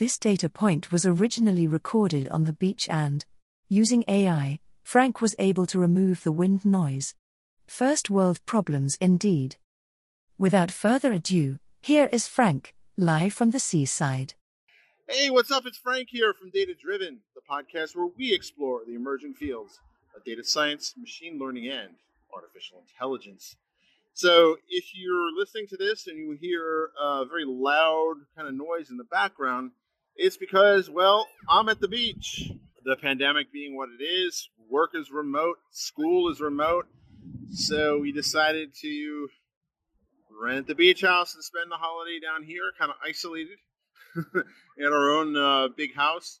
This data point was originally recorded on the beach and, using AI, Frank was able to remove the wind noise. First world problems indeed. Without further ado, here is Frank, live from the seaside. Hey, what's up? It's Frank here from Data Driven, the podcast where we explore the emerging fields of data science, machine learning, and artificial intelligence. So, if you're listening to this and you hear a very loud kind of noise in the background, it's because, well, I'm at the beach. The pandemic being what it is, work is remote, school is remote. So, we decided to rent the beach house and spend the holiday down here, kind of isolated in our own uh, big house.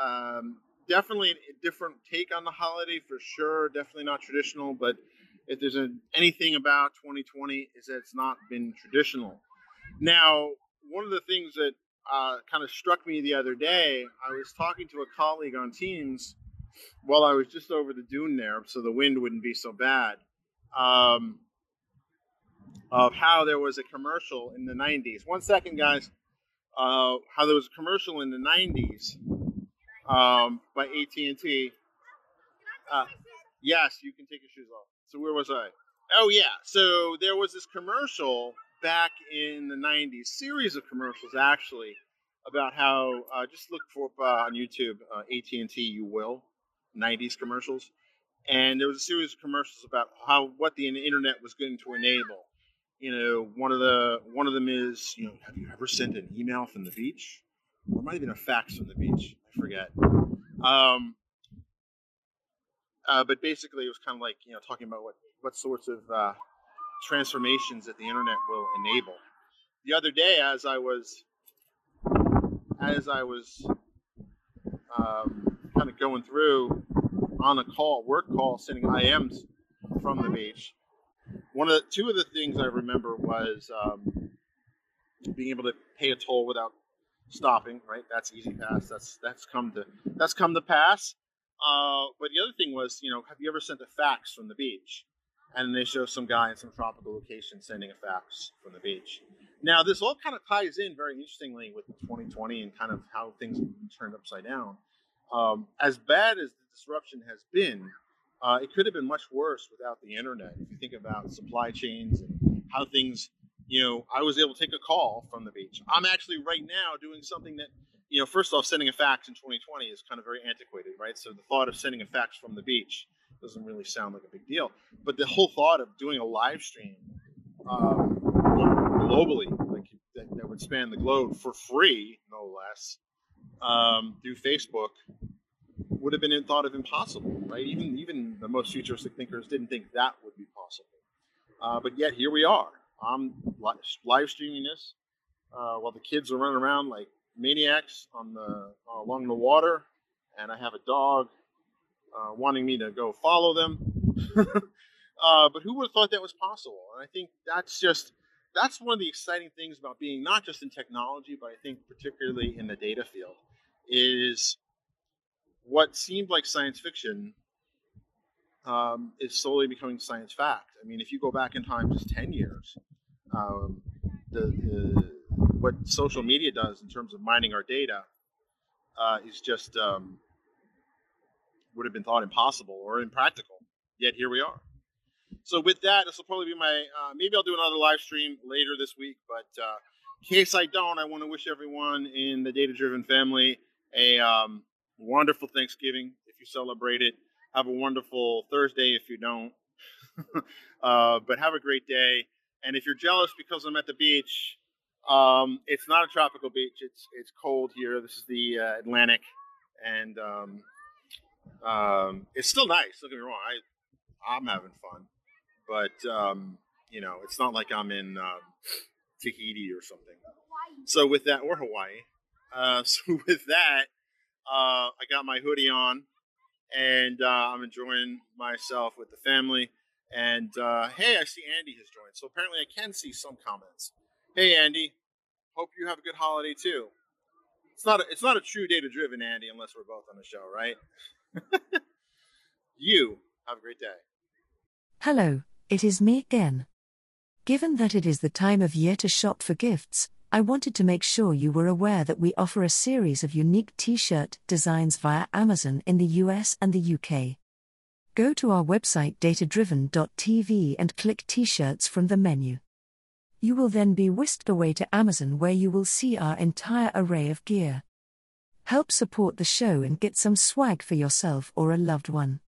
Um, definitely a different take on the holiday for sure. Definitely not traditional, but if there's a, anything about 2020 is that it's not been traditional. Now, one of the things that uh, kind of struck me the other day, I was talking to a colleague on Teams while I was just over the dune there, so the wind wouldn't be so bad. Um, of how there was a commercial in the 90s. One second, guys. Uh, how there was a commercial in the 90s um, by AT&T. Uh, yes, you can take your shoes off. So where was I? Oh yeah. So there was this commercial back in the 90s, series of commercials actually, about how uh, just look for uh, on YouTube uh, AT&T you will 90s commercials, and there was a series of commercials about how what the internet was going to enable. You know, one of the one of them is you know, have you ever sent an email from the beach? Or might have been a fax from the beach. I forget. Um, uh, but basically, it was kind of like you know talking about what what sorts of uh, transformations that the internet will enable. The other day, as I was as I was um, kind of going through on a call, work call, sending IMs from the beach, one of the two of the things I remember was um, being able to pay a toll without stopping. Right, that's E-ZPass. That's that's come to that's come to pass. Uh, but the other thing was, you know, have you ever sent a fax from the beach? And they show some guy in some tropical location sending a fax from the beach. Now, this all kind of ties in very interestingly with 2020 and kind of how things turned upside down. Um, as bad as the disruption has been, uh, it could have been much worse without the internet. If you think about supply chains and how things, you know, I was able to take a call from the beach. I'm actually right now doing something that you know, first off, sending a fax in 2020 is kind of very antiquated, right? So the thought of sending a fax from the beach doesn't really sound like a big deal. But the whole thought of doing a live stream um, globally, like that, that, would span the globe for free, no less, um, through Facebook, would have been thought of impossible, right? Even even the most futuristic thinkers didn't think that would be possible. Uh, but yet here we are. I'm live streaming this uh, while the kids are running around like maniacs on the uh, along the water, and I have a dog uh, wanting me to go follow them. uh, but who would have thought that was possible? And I think that's just that's one of the exciting things about being not just in technology, but I think particularly in the data field is what seemed like science fiction um, is slowly becoming science fact. I mean, if you go back in time just 10 years, um, the, the what social media does in terms of mining our data uh, is just um, would have been thought impossible or impractical. Yet here we are. So with that, this will probably be my uh, maybe I'll do another live stream later this week. But uh, in case I don't, I want to wish everyone in the Data Driven family a um, wonderful Thanksgiving if you celebrate it. Have a wonderful Thursday if you don't. uh, but have a great day. And if you're jealous because I'm at the beach, um, it's not a tropical beach. It's it's cold here. This is the uh, Atlantic, and um, um, it's still nice. Don't get me wrong. I I'm having fun, but um, you know, it's not like I'm in um, Tahiti or something. So with that, or Hawaii. Uh, so with that, uh, I got my hoodie on, and uh, I'm enjoying myself with the family. And uh, hey, I see Andy has joined. So apparently, I can see some comments. Hey, Andy. Hope you have a good holiday too. It's not a, it's not a true data driven Andy unless we're both on the show, right? you have a great day. Hello, it is me again. Given that it is the time of year to shop for gifts, I wanted to make sure you were aware that we offer a series of unique t shirt designs via Amazon in the US and the UK. Go to our website datadriven.tv and click t shirts from the menu. You will then be whisked away to Amazon where you will see our entire array of gear. Help support the show and get some swag for yourself or a loved one.